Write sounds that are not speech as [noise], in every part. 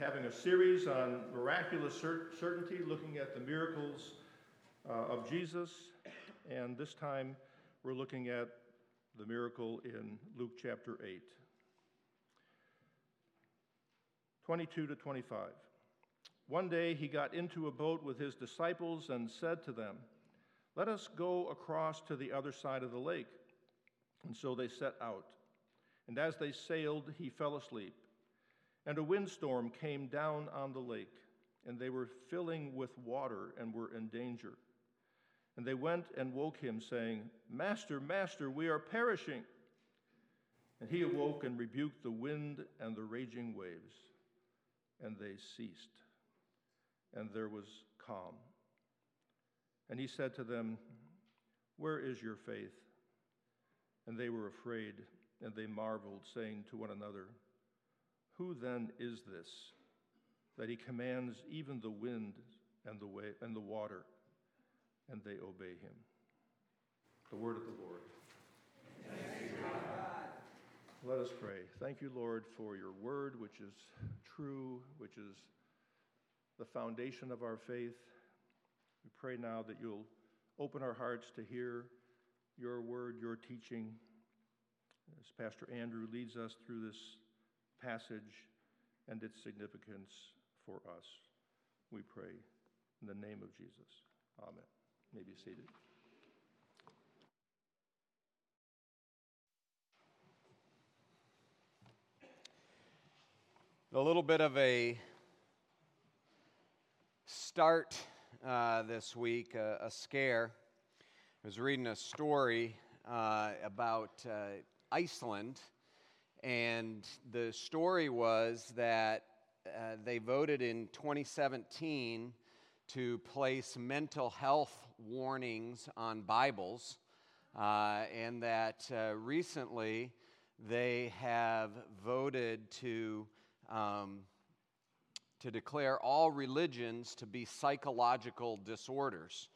having a series on miraculous cer- certainty, looking at the miracles uh, of Jesus. And this time we're looking at the miracle in Luke chapter 8. 22 to 25. One day he got into a boat with his disciples and said to them, Let us go across to the other side of the lake. And so they set out. And as they sailed, he fell asleep. And a windstorm came down on the lake, and they were filling with water and were in danger. And they went and woke him, saying, Master, Master, we are perishing. And he awoke and rebuked the wind and the raging waves, and they ceased. And there was calm. And he said to them, Where is your faith? And they were afraid, and they marveled, saying to one another, Who then is this that he commands even the wind and the, way, and the water, and they obey him? The word of the Lord. Let us pray. Thank you, Lord, for your word, which is true, which is the foundation of our faith. We pray now that you'll open our hearts to hear your word, your teaching, as Pastor Andrew leads us through this passage and its significance for us. We pray in the name of Jesus. Amen. You may be seated. A little bit of a start uh, this week, a, scare. I was reading a story uh, about uh, Iceland, and the story was that uh, they voted in 2017 to place mental health warnings on Bibles, uh, and that uh, recently they have voted to. Um, to declare all religions to be psychological disorders.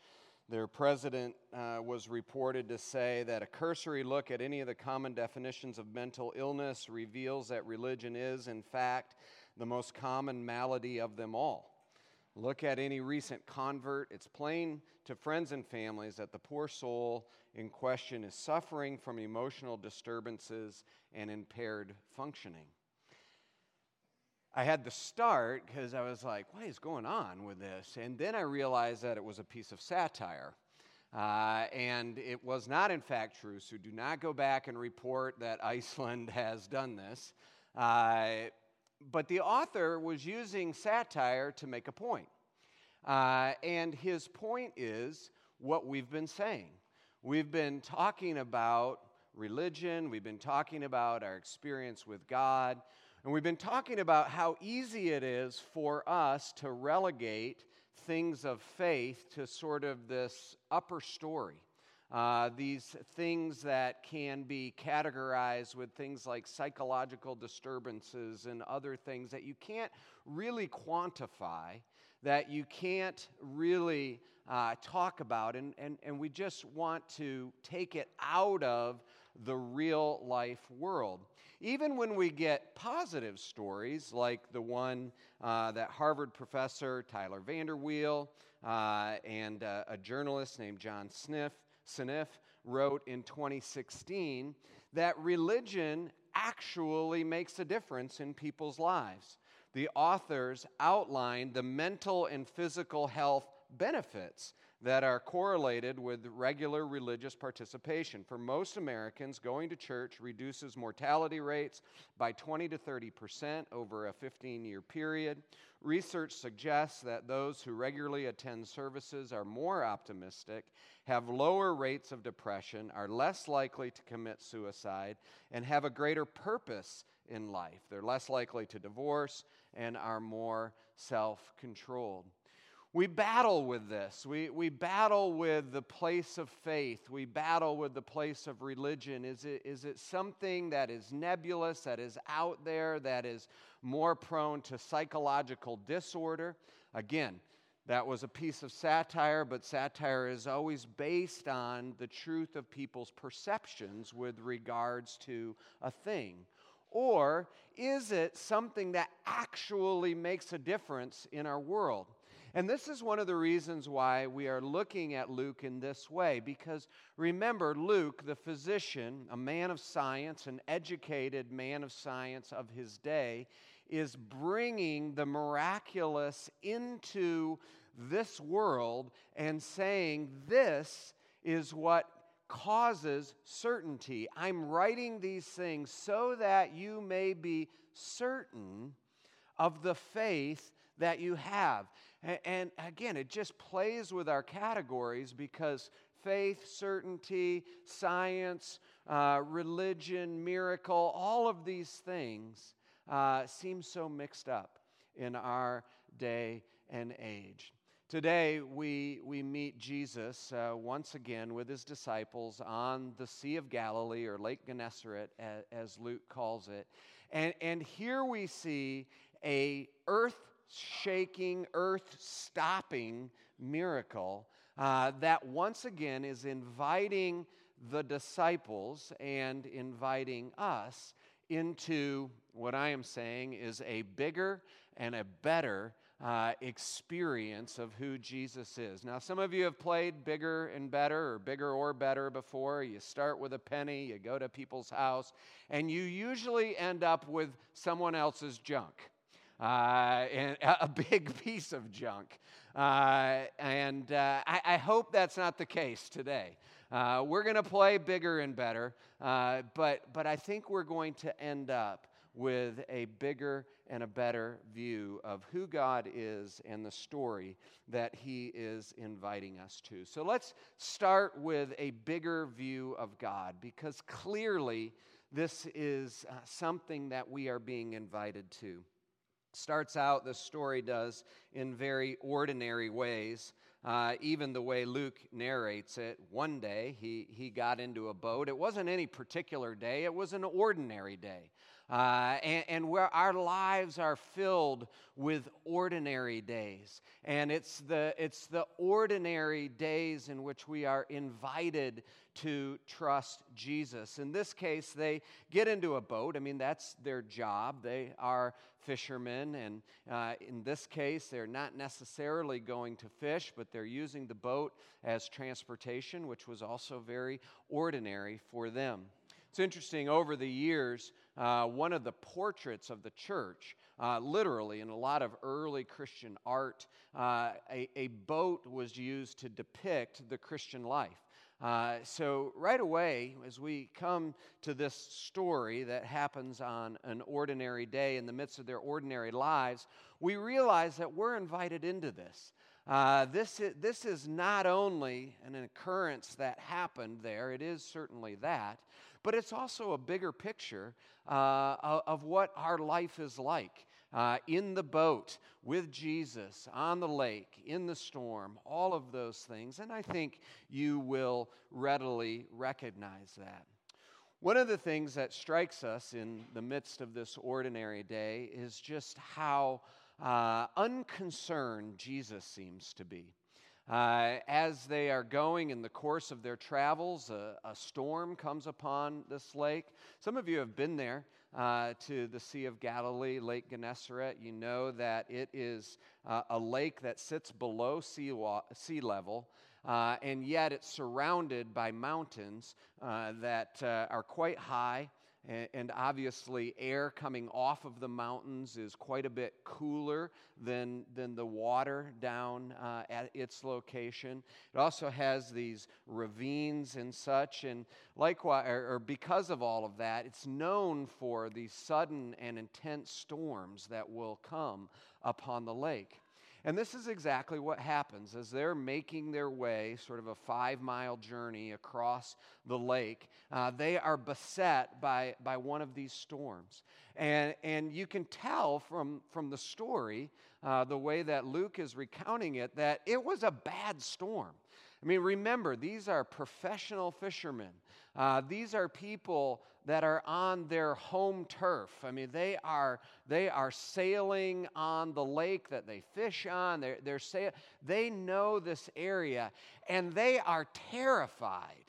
Their president uh, was reported to say that a cursory look at any of the common definitions of mental illness reveals that religion is, in fact, the most common malady of them all. Look at any recent convert. It's plain to friends and families that the poor soul in question is suffering from emotional disturbances and impaired functioning. I had to start because I was like, what is going on with this? And then I realized that it was a piece of satire. Uh, and it was not, in fact, true. So do not go back and report that [laughs] Iceland has done this. Uh, but the author was using satire to make a point. Uh, and his point is what we've been saying. We've been talking about religion, we've been talking about our experience with God. And we've been talking about how easy it is for us to relegate things of faith to sort of this upper story. Uh, these things that can be categorized with things like psychological disturbances and other things that you can't really quantify, that you can't really uh, talk about, and, and, and we just want to take it out of the real life world. Even when we get positive stories, like the one uh, that Harvard professor Tyler VanderWeele uh, and uh, a journalist named John Siniff, Siniff wrote in 2016, that religion actually makes a difference in people's lives. The authors outlined the mental and physical health benefits that are correlated with regular religious participation. For most Americans, going to church reduces mortality rates by 20 to 30 percent over a 15 year period. Research suggests that those who regularly attend services are more optimistic, have lower rates of depression, are less likely to commit suicide, and have a greater purpose in life. They're less likely to divorce and are more self controlled we battle with this. We, we battle with the place of faith. We battle with the place of religion. Is it, is it something that is nebulous, that is out there, that is more prone to psychological disorder? Again, that was a piece of satire, but satire is always based on the truth of people's perceptions with regards to a thing. Or is it something that actually makes a difference in our world? And this is one of the reasons why we are looking at Luke in this way, because remember, Luke, the physician, a man of science, an educated man of science of his day, is bringing the miraculous into this world and saying, This is what causes certainty. I'm writing these things so that you may be certain of the faith that you have. And, again, it just plays with our categories because faith, certainty, science, uh, religion, miracle, all of these things uh, seem so mixed up in our day and age. Today, we, we meet Jesus uh, once again with his disciples on the Sea of Galilee, or Lake Gennesaret, as, as Luke calls it. And, and here we see a earth shaking, earth stopping miracle uh, that once again is inviting the disciples and inviting us into what I am saying is a bigger and a better uh, experience of who Jesus is. Now, some of you have played bigger and better or bigger or better before. You start with a penny, you go to people's house, and you usually end up with someone else's junk uh, and [laughs] a big piece of junk. Uh, and uh, I, I, hope that's not the case today. Uh, we're going to play bigger and better, uh, but, but I think we're going to end up with a bigger and a better view of who God is and the story that He is inviting us to. So let's start with a bigger view of God because clearly this is uh, something that we are being invited to starts out, the story does, in very ordinary ways. Uh, even the way Luke narrates it, one day he, he got into a boat. It wasn't any particular day, it was an ordinary day. Uh, and, and, where our lives are filled with ordinary days. And it's the, it's the ordinary days in which we are invited to trust Jesus. In this case, they get into a boat. I mean, that's their job. They are fishermen, and uh, in this case, they're not necessarily going to fish, but they're using the boat as transportation, which was also very ordinary for them. It's interesting, over the years, uh, one of the portraits of the church, uh, literally in a lot of early Christian art, uh, a, a boat was used to depict the Christian life. Uh, so, right away, as we come to this story that happens on an ordinary day in the midst of their ordinary lives, we realize that we're invited into this. Uh, this, is, this is not only an occurrence that happened there, it is certainly that, but it's also a bigger picture uh, of what our life is like uh, in the boat with Jesus, on the lake, in the storm, all of those things. And I think you will readily recognize that. One of the things that strikes us in the midst of this ordinary day is just how uh, unconcerned Jesus seems to be. Uh, as they are going in the course of their travels, a, a, storm comes upon this lake. Some of you have been there uh, to the Sea of Galilee, Lake Gennesaret. You know that it is uh, a lake that sits below sea, wa- sea level. Uh, and yet it's surrounded by mountains uh, that uh, are quite high and obviously, air coming off of the mountains is quite a bit cooler than, than the water down uh, at its location. It also has these ravines and such. And likewise, or, or because of all of that, it's known for these sudden and intense storms that will come upon the lake. And this is exactly what happens as they're making their way, sort of a five mile journey across the lake. Uh, they are beset by, by one of these storms. And, and you can tell from, from the story, uh, the way that Luke is recounting it, that it was a bad storm. I mean, remember, these are professional fishermen. Uh, these are people that are on their home turf. I mean, they are, they are sailing on the lake that they fish on. They're, they're sail- they know this area, and they are terrified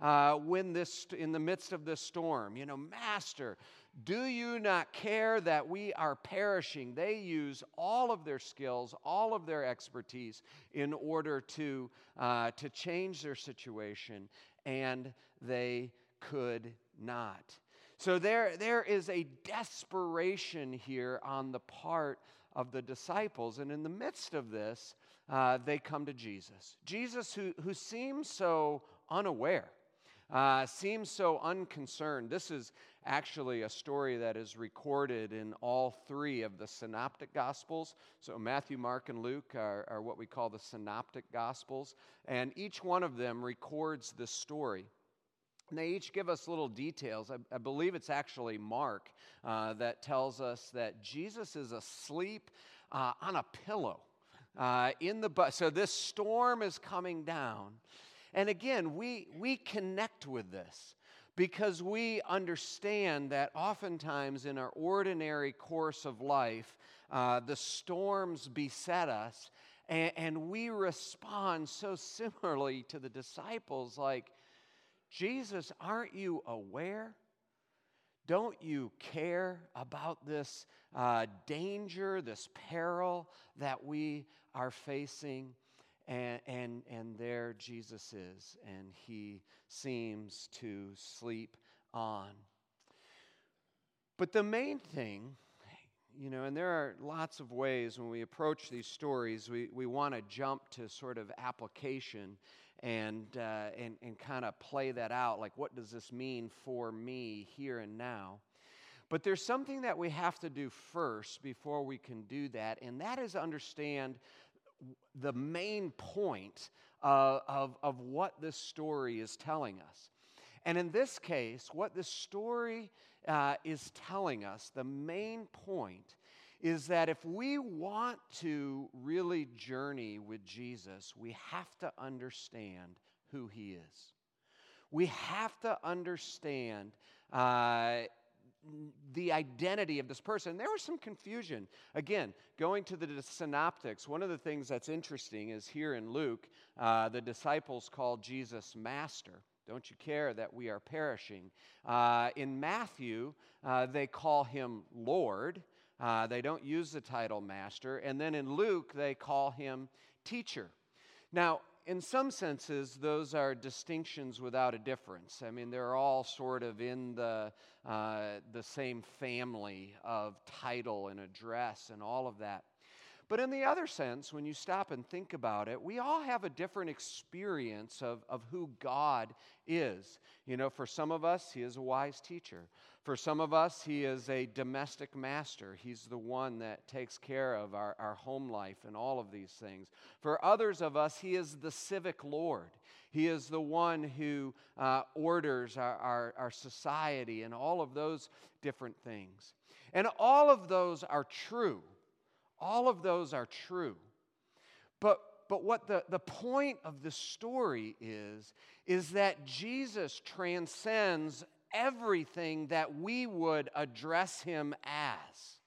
uh, when this, in the midst of this storm. You know, Master, Do you not care that we are perishing? They use all of their skills, all of their expertise in order to, uh, to change their situation, and they could not. So there, there is a desperation here on the part of the disciples. And in the midst of this, uh, they come to Jesus. Jesus, who, who seems so unaware, uh, seems so unconcerned. This is actually a story that is recorded in all three of the synoptic gospels. So, Matthew, Mark, and Luke are, are what we call the synoptic gospels. And each one of them records this story. They each give us little details. I, I believe it's actually Mark uh, that tells us that Jesus is asleep uh, on a pillow uh, in the bus. So this storm is coming down. And again, we, we connect with this because we understand that oftentimes in our ordinary course of life, uh, the storms beset us, and, and we respond so similarly to the disciples like, Jesus, aren't you aware? Don't you care about this uh, danger, this peril that we are facing? And, and, and there Jesus is, and he seems to sleep on. But the main thing, you know, and there are lots of ways when we approach these stories, we, we want to jump to sort of application and, uh, and, and kind of play that out. Like, what does this mean for me here and now? But there's something that we have to do first before we can do that, and that is understand the main point uh, of, of what this story is telling us. And in this case, what this story uh, is telling us, the main point is that if we want to really journey with Jesus, we have to understand who he is. We have to understand uh, the identity of this person. There was some confusion. Again, going to the synoptics, one of the things that's interesting is here in Luke, uh, the disciples call Jesus Master. Don't you care that we are perishing? Uh, in Matthew, uh, they call him Lord. Uh, they don't use the title master. And then in Luke, they call him teacher. Now, in some senses, those are distinctions without a difference. I mean, they're all sort of in the, uh, the same family of title and address and all of that. But in the other sense, when you stop and think about it, we all have a different experience of, of who God is. You know, for some of us, He is a wise teacher. For some of us, He is a domestic master. He's the one that takes care of our, our home life and all of these things. For others of us, He is the civic Lord. He is the one who uh, orders our, our, our society and all of those different things. And all of those are true. All of those are true. But, but what the, the point of the story is, is that Jesus transcends everything that we would address him as.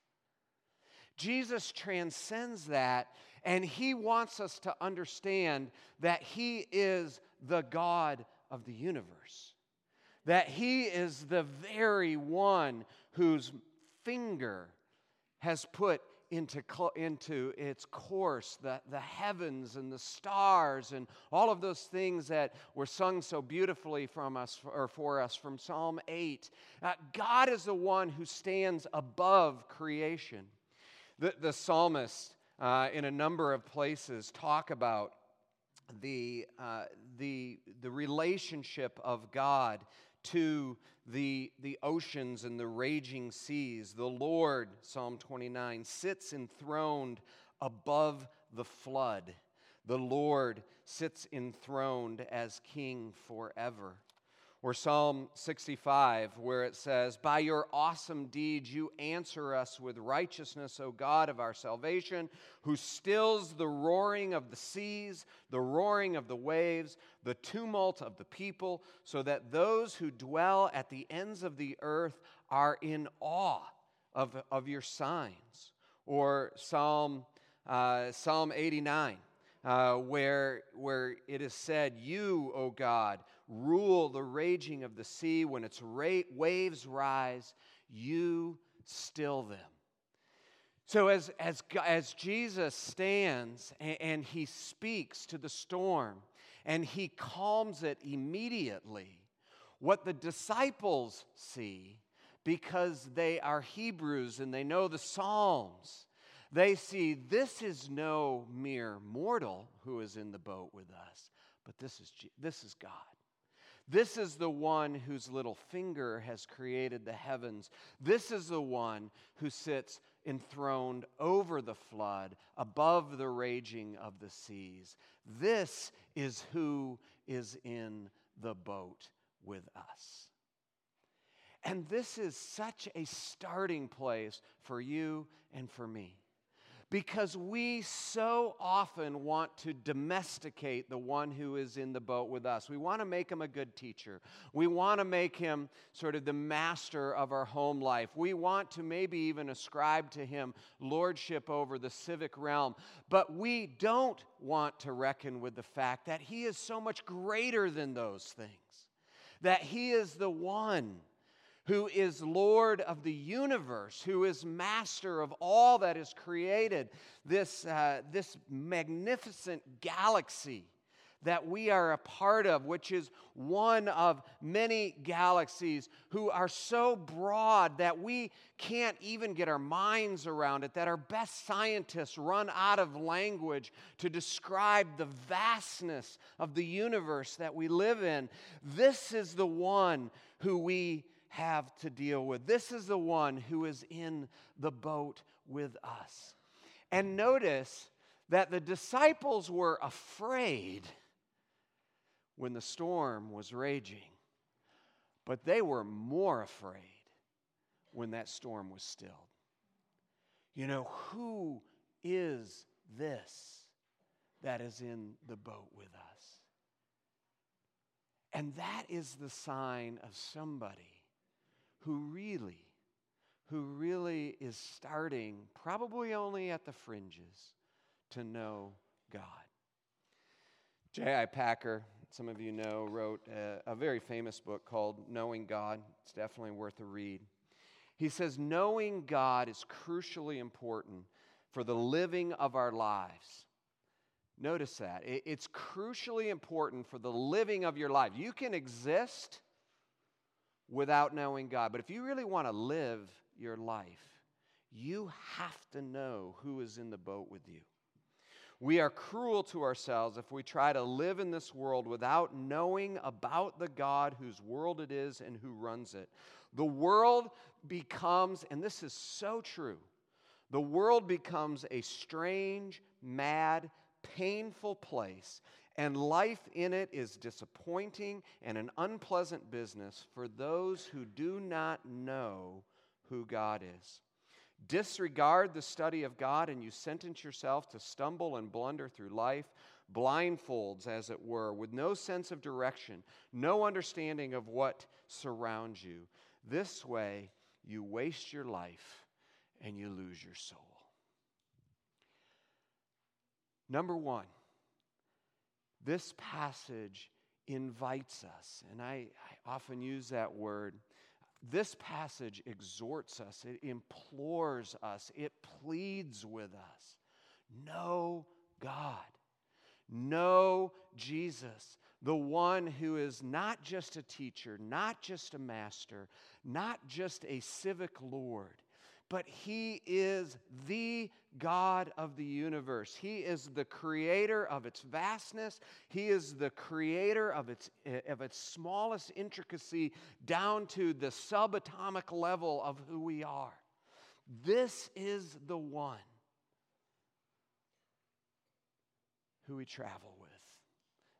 Jesus transcends that, and he wants us to understand that he is the God of the universe, that he is the very one whose finger has put into, into its course, the, the heavens and the stars and all of those things that were sung so beautifully from us or for us from Psalm 8. Uh, God is the one who stands above creation. The, the psalmist, uh, in a number of places, talk about the, uh, the, the relationship of God to the, the oceans and the raging seas. The Lord, Psalm 29, sits enthroned above the flood. The Lord sits enthroned as king forever. Or Psalm 65, where it says, By your awesome deeds you answer us with righteousness, O God of our salvation, who stills the roaring of the seas, the roaring of the waves, the tumult of the people, so that those who dwell at the ends of the earth are in awe of, of your signs. Or Psalm, uh, Psalm 89, uh, where, where it is said, You, O God, rule the raging of the sea when its ra- waves rise. you still them. So, as, as, as Jesus stands and, and he speaks to the storm and he calms it immediately, what the disciples see, because they are Hebrews and they know the Psalms, they see this is no mere mortal who is in the boat with us, but this is, this is God. This is the one whose little finger has created the heavens. This is the one who sits enthroned over the flood, above the raging of the seas. This is who is in the boat with us. And this is such a starting place for you and for me because we so often want to domesticate the one who is in the boat with us. We want to make him a good teacher. We want to make him sort of the master of our home life. We want to maybe even ascribe to him lordship over the civic realm. But we don't want to reckon with the fact that he is so much greater than those things, that he is the one who is Lord of the universe, who is master of all that is created, this, uh, this magnificent galaxy that we are a part of, which is one of many galaxies who are so broad that we can't even get our minds around it, that our best scientists run out of language to describe the vastness of the universe that we live in. This is the one who we have to deal with. This is the one who is in the boat with us. And notice that the disciples were afraid when the storm was raging, but they were more afraid when that storm was stilled. You know, who is this that is in the boat with us? And that is the sign of somebody who really, who really is starting, probably only at the fringes, to know God. J.I. Packer, some of you know, wrote a, a very famous book called Knowing God. It's definitely worth a read. He says, Knowing God is crucially important for the living of our lives. Notice that. It's crucially important for the living of your life. You can exist without knowing God. But if you really want to live your life, you have to know who is in the boat with you. We are cruel to ourselves if we try to live in this world without knowing about the God whose world it is and who runs it. The world becomes, and this is so true, the world becomes a strange, mad, painful place and life in it is disappointing and an unpleasant business for those who do not know who God is. Disregard the study of God, and you sentence yourself to stumble and blunder through life, blindfolds, as it were, with no sense of direction, no understanding of what surrounds you. This way, you waste your life and you lose your soul. Number one, this passage invites us, and I, I often use that word. This passage exhorts us, it implores us, it pleads with us. Know God, know Jesus, the one who is not just a teacher, not just a master, not just a civic lord, but He is the God of the universe. He is the creator of its vastness. He is the creator of its, of its smallest intricacy down to the subatomic level of who we are. This is the one who we travel with.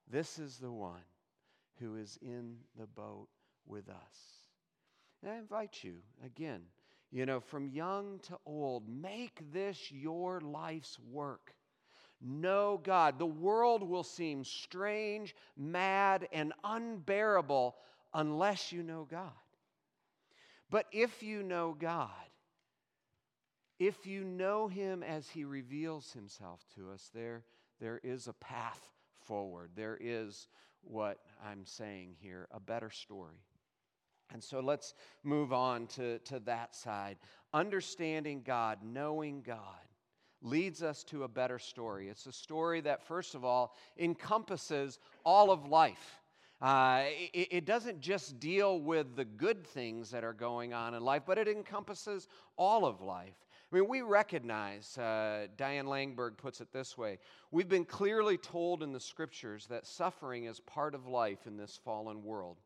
This is the one who is in the boat with us. And I invite you again you know, from young to old. Make this your life's work. Know God. The world will seem strange, mad, and unbearable unless you know God. But if you know God, if you know Him as He reveals Himself to us, there, there is a path forward. There is what I'm saying here a better story. And so let's move on to, to that side. Understanding God, knowing God, leads us to a better story. It's a story that, first of all, encompasses all of life. Uh, it, it, doesn't just deal with the good things that are going on in life, but it encompasses all of life. I mean, we recognize, uh, Diane Langberg puts it this way we've been clearly told in the scriptures that suffering is part of life in this fallen world.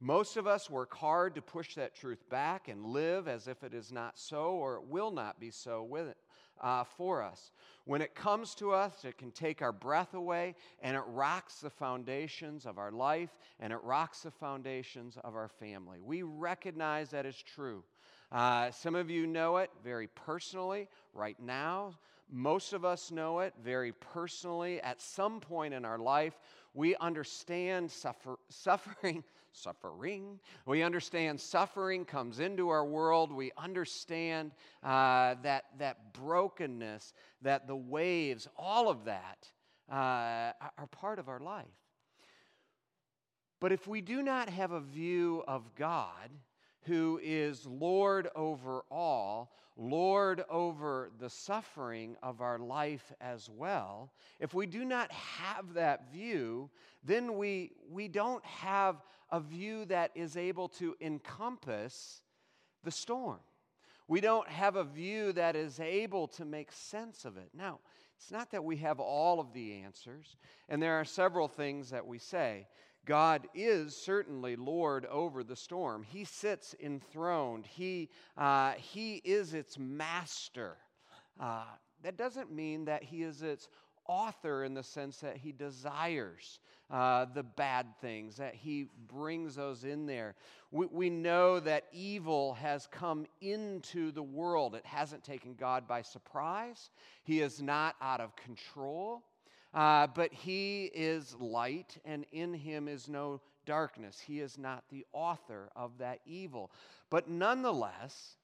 Most of us work hard to push that truth back and live as if it is not so or it will not be so with it, uh, for us. When it comes to us, it can take our breath away and it rocks the foundations of our life and it rocks the foundations of our family. We recognize that is true. Uh, some of you know it very personally right now. Most of us know it very personally at some point in our life. We understand suffer, [laughs] suffering suffering. We understand suffering comes into our world. We understand uh, that, that brokenness, that the waves, all of that uh, are part of our life. But if we do not have a view of God, who is Lord over all, Lord over the suffering of our life as well, if we do not have that view, then we, we don't have a view that is able to encompass the storm. We don't have a view that is able to make sense of it. Now, it's not that we have all of the answers, and there are several things that we say. God is certainly Lord over the storm. He sits enthroned. He, uh, he is its master. Uh, that doesn't mean that He is its author in the sense that He desires uh, the bad things, that He brings those in there. We, we know that evil has come into the world, it hasn't taken God by surprise, He is not out of control. Uh, but he is light, and in him is no darkness. He is not the author of that evil. But nonetheless,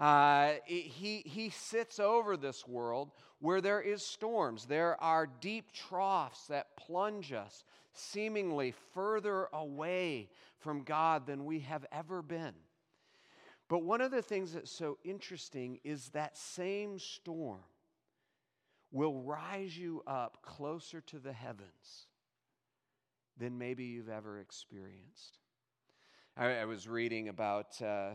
uh, he, he sits over this world where there is storms. There are deep troughs that plunge us seemingly further away from God than we have ever been. But one of the things that's so interesting is that same storm will rise you up closer to the heavens than maybe you've ever experienced. I, I was reading about uh,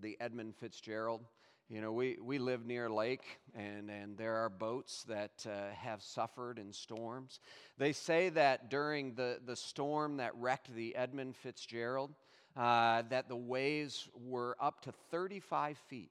the Edmund Fitzgerald. You know, we, we live near a lake, and, and there are boats that uh, have suffered in storms. They say that during the, the storm that wrecked the Edmund Fitzgerald, uh, that the waves were up to 35 feet.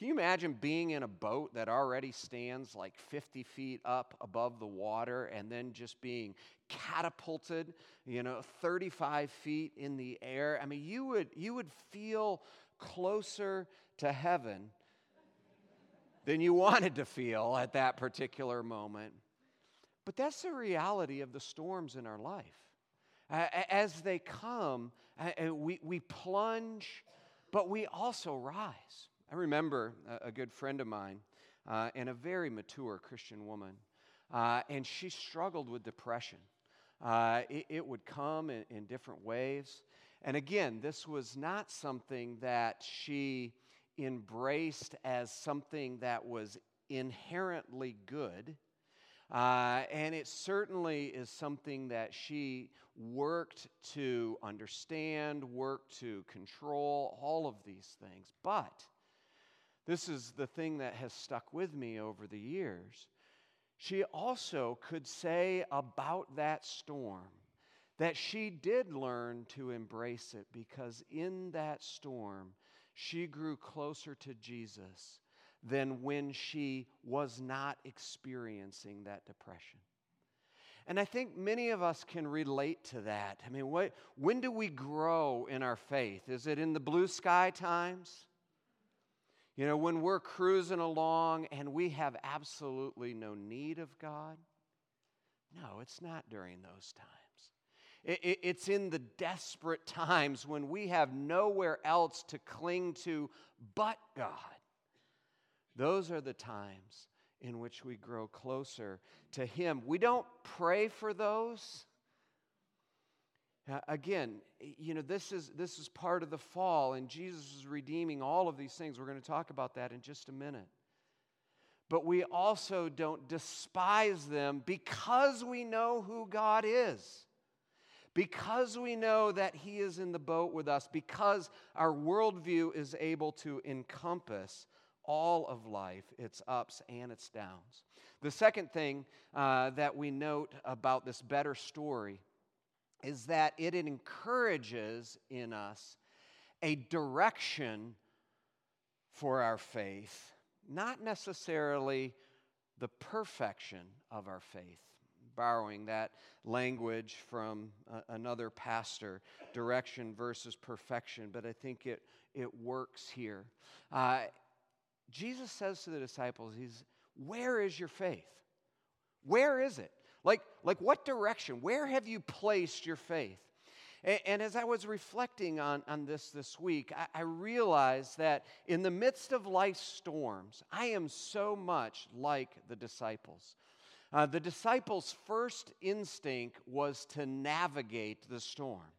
Can you imagine being in a boat that already stands like 50 feet up above the water and then just being catapulted, you know, 35 feet in the air? I mean, you would, you would feel closer to heaven than you wanted to feel at that particular moment. But that's the reality of the storms in our life. As they come, we, we plunge, but we also rise. I remember a, a good friend of mine uh, and a very mature Christian woman, uh, and she struggled with depression. Uh, it, it, would come in, in, different ways. And again, this was not something that she embraced as something that was inherently good. Uh, and it certainly is something that she worked to understand, worked to control, all of these things. But this is the thing that has stuck with me over the years. She also could say about that storm that she did learn to embrace it because in that storm, she grew closer to Jesus than when she was not experiencing that depression. And I think many of us can relate to that. I mean, what, when do we grow in our faith? Is it in the blue sky times? You know, when we're cruising along and we have absolutely no need of God, no, it's not during those times. It, it, it's in the desperate times when we have nowhere else to cling to but God. Those are the times in which we grow closer to Him. We don't pray for those. Uh, again, you know, this is, this is part of the fall, and Jesus is redeeming all of these things. We're going to talk about that in just a minute. But we also don't despise them because we know who God is. Because we know that He is in the boat with us, because our worldview is able to encompass all of life, its ups and its downs. The second thing uh, that we note about this better story is that it encourages in us a direction for our faith, not necessarily the perfection of our faith. Borrowing that language from another pastor, direction versus perfection, but I think it, it works here. Uh, Jesus says to the disciples, He's, Where is your faith? Where is it? Like, like what direction? Where have you placed your faith? And, and as I was reflecting on, on this this week, I, I realized that in the midst of life's storms, I am so much like the disciples. Uh, the disciples' first instinct was to navigate the storm.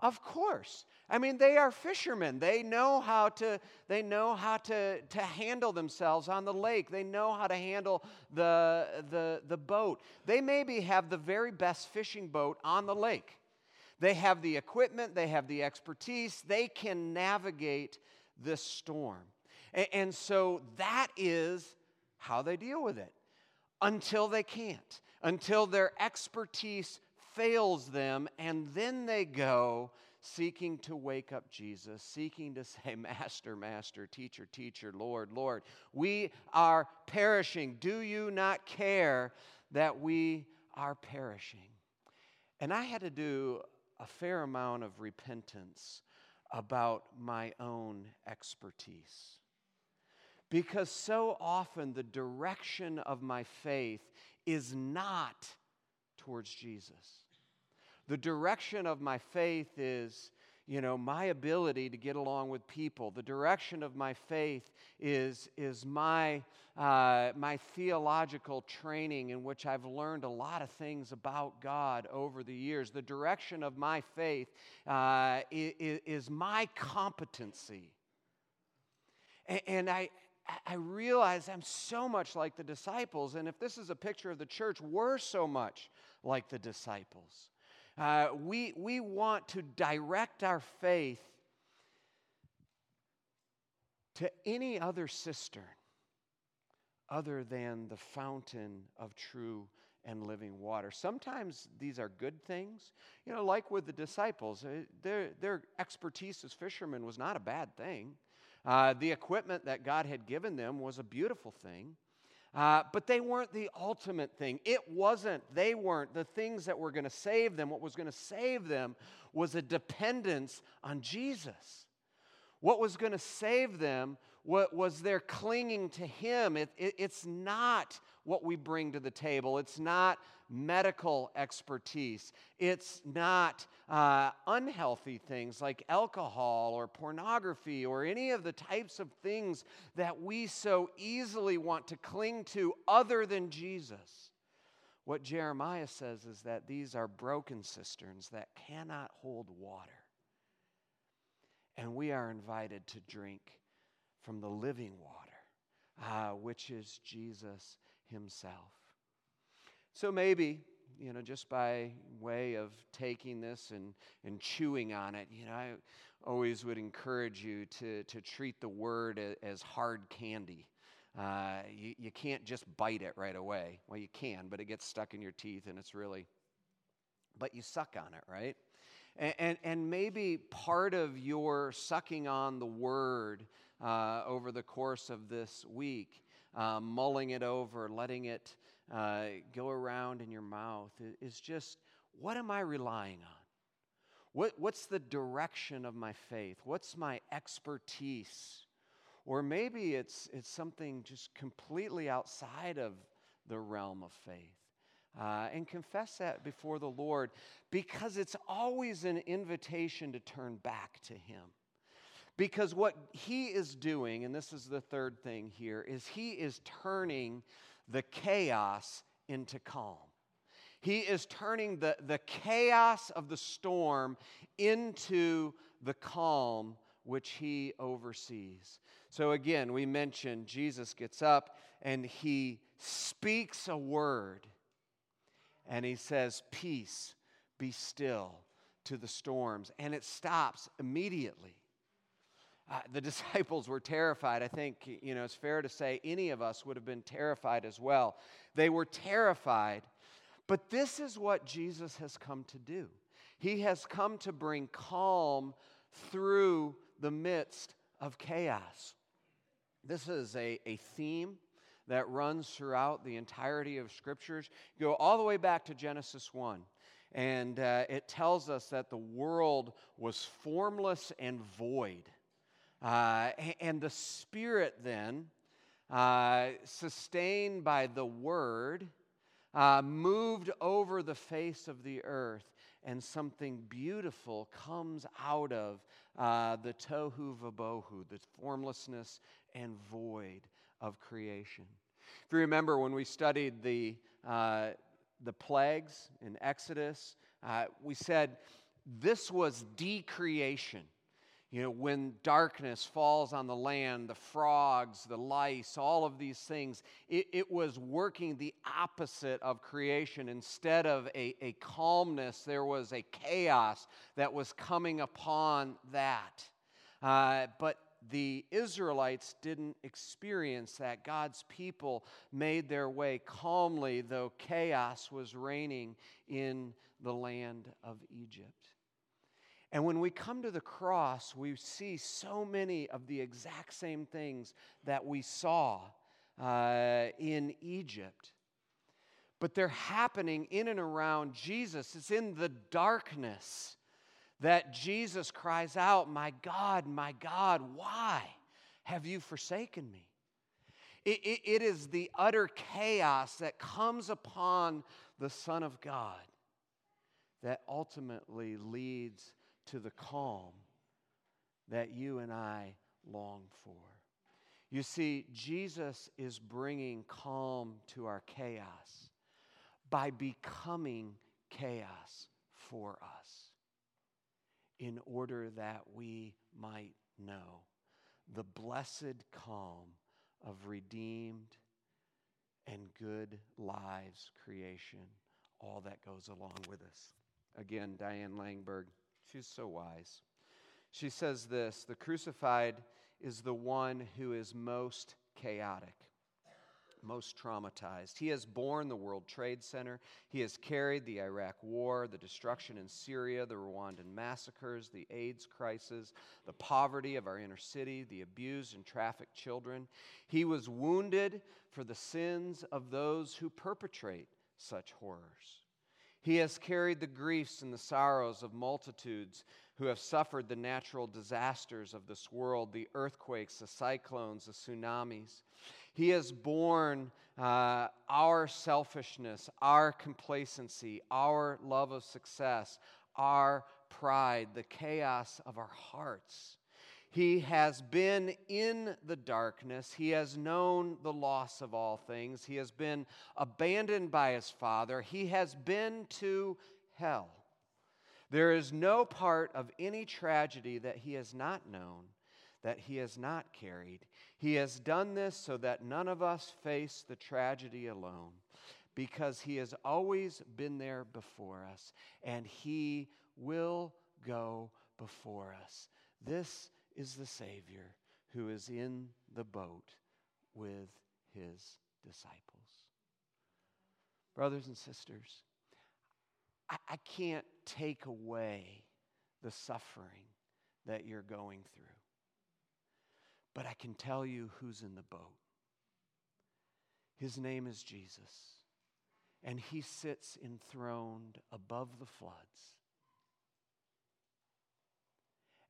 Of course. I mean, they are fishermen. They know how to, they know how to, to handle themselves on the lake. They know how to handle the, the, the boat. They maybe have the very best fishing boat on the lake. They have the equipment, they have the expertise, they can navigate this storm. And, and so that is how they deal with it until they can't, until their expertise fails them, and then they go seeking to wake up Jesus, seeking to say, [laughs] Master, Master, Teacher, Teacher, Lord, Lord. We are perishing. Do you not care that we are perishing? And I had to do a fair amount of repentance about my own expertise. Because so often the direction of my faith is not towards Jesus. The direction of my faith is, you know, my ability to get along with people. The direction of my faith is, is my, uh, my theological training, in which I've learned a lot of things about God over the years. The direction of my faith uh, is, is my competency. And, and I, I realize I'm so much like the disciples. And if this is a picture of the church, we're so much like the disciples. Uh, we, we want to direct our faith to any other cistern other than the fountain of true and living water. Sometimes these are good things. You know, like with the disciples, uh, their, their expertise as fishermen was not a bad thing. Uh, the equipment that God had given them was a beautiful thing. Uh, but they weren't the ultimate thing. It wasn't, they weren't the things that were going to save them. What was going to save them was a dependence on Jesus. What was going to save them was their clinging to Him. It, it, it's not what we bring to the table, it's not medical expertise. It's not uh, unhealthy things like alcohol or pornography or any of the types of things that we so easily want to cling to other than Jesus. What Jeremiah says is that these are broken cisterns that cannot hold water. And we are invited to drink from the living water, uh, which is Jesus Himself. So maybe, you know, just by way of taking this and, and chewing on it, you know, I always would encourage you to, to treat the word as hard candy. Uh, you, you can't just bite it right away. Well, you can, but it gets stuck in your teeth and it's really, but you suck on it, right? And, and, and maybe part of your sucking on the word uh, over the course of this week, uh, mulling it over, letting it uh, go around in your mouth is just what am I relying on? What, what's the direction of my faith? What's my expertise? Or maybe it's, it's something just completely outside of the realm of faith. Uh, and confess that before the Lord because it's always an invitation to turn back to Him. Because what He is doing, and this is the third thing here, is He is turning the chaos into calm. He is turning the, the chaos of the storm into the calm which he oversees. So again, we mentioned Jesus gets up and he speaks a word and he says, Peace, be still to the storms. And it stops immediately. Uh, the [laughs] disciples were terrified. I think, you know, it's fair to say any of us would have been terrified as well. They were terrified. But this is what Jesus has come to do. He has come to bring calm through the midst of chaos. This is a, a theme that runs throughout the entirety of scriptures. You go all the way back to Genesis 1, and uh, it tells us that the world was formless and void. Uh, and the Spirit then, uh, sustained by the Word, uh, moved over the face of the earth, and something beautiful comes out of uh, the tohu vabohu, the formlessness and void of creation. If you remember when we studied the, uh, the plagues in Exodus, uh, we said this was decreation. You know, when darkness falls on the land, the frogs, the lice, all of these things, it, it was working the opposite of creation. Instead of a, a calmness, there was a chaos that was coming upon that. Uh, but the Israelites didn't experience that. God's people made their way calmly, though chaos was reigning in the land of Egypt. And when we come to the cross, we see so many of the exact same things that we saw uh, in Egypt. But they're happening in and around Jesus. It's in the darkness that Jesus cries out, My God, my God, why have you forsaken me? It, it, it is the utter chaos that comes upon the Son of God that ultimately leads to the calm that you and I long for. You see, Jesus is bringing calm to our chaos by becoming chaos for us in order that we might know the blessed calm of redeemed and good lives creation, all that goes along with us. Again, Diane Langberg She's so wise. She says this The crucified is the one who is most chaotic, most traumatized. He has borne the World Trade Center. He has carried the Iraq War, the destruction in Syria, the Rwandan massacres, the AIDS crisis, the poverty of our inner city, the abused and trafficked children. He was wounded for the sins of those who perpetrate such horrors. He has carried the griefs and the sorrows of multitudes who have suffered the natural disasters of this world the earthquakes, the cyclones, the tsunamis. He has borne uh, our selfishness, our complacency, our love of success, our pride, the chaos of our hearts. He has been in the darkness. He has known the loss of all things. He has been abandoned by his Father. He has been to hell. There is no part of any tragedy that he has not known, that he has not carried. He has done this so that none of us face the tragedy alone, because he has always been there before us, and he will go before us. This is the Savior who is in the boat with his disciples. Brothers and sisters, I, I can't take away the suffering that you're going through, but I can tell you who's in the boat. His name is Jesus, and he sits enthroned above the floods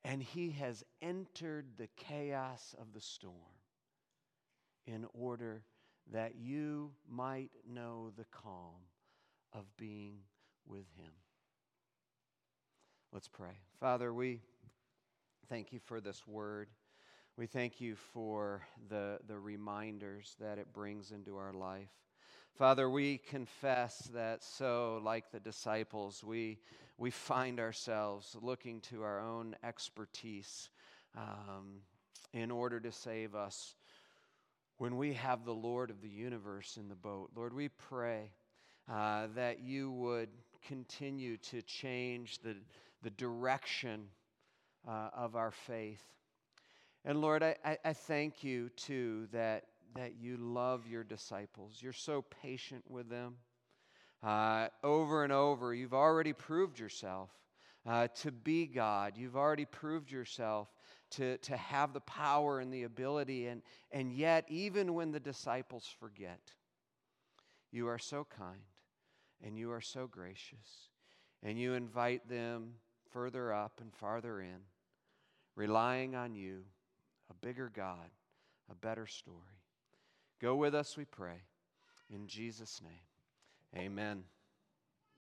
and he has entered the chaos of the storm in order that you might know the calm of being with him. Let's pray. Father, we thank you for this word. We thank you for the, the reminders that it brings into our life. Father, we confess that so, like the disciples, we, we find ourselves looking to our own expertise um, in order to save us when we have the Lord of the universe in the boat. Lord, we pray uh, that you would continue to change the, the direction uh, of our faith. And Lord, I, I, I thank you too that that you love your disciples. You're so patient with them. Uh, over and over, you've already proved yourself uh, to be God. You've already proved yourself to, to have the power and the ability. And, and yet, even when the disciples forget, you are so kind and you are so gracious. And you invite them further up and farther in, relying on you, a bigger God, a better story. Go with us, we pray. In Jesus' name, amen.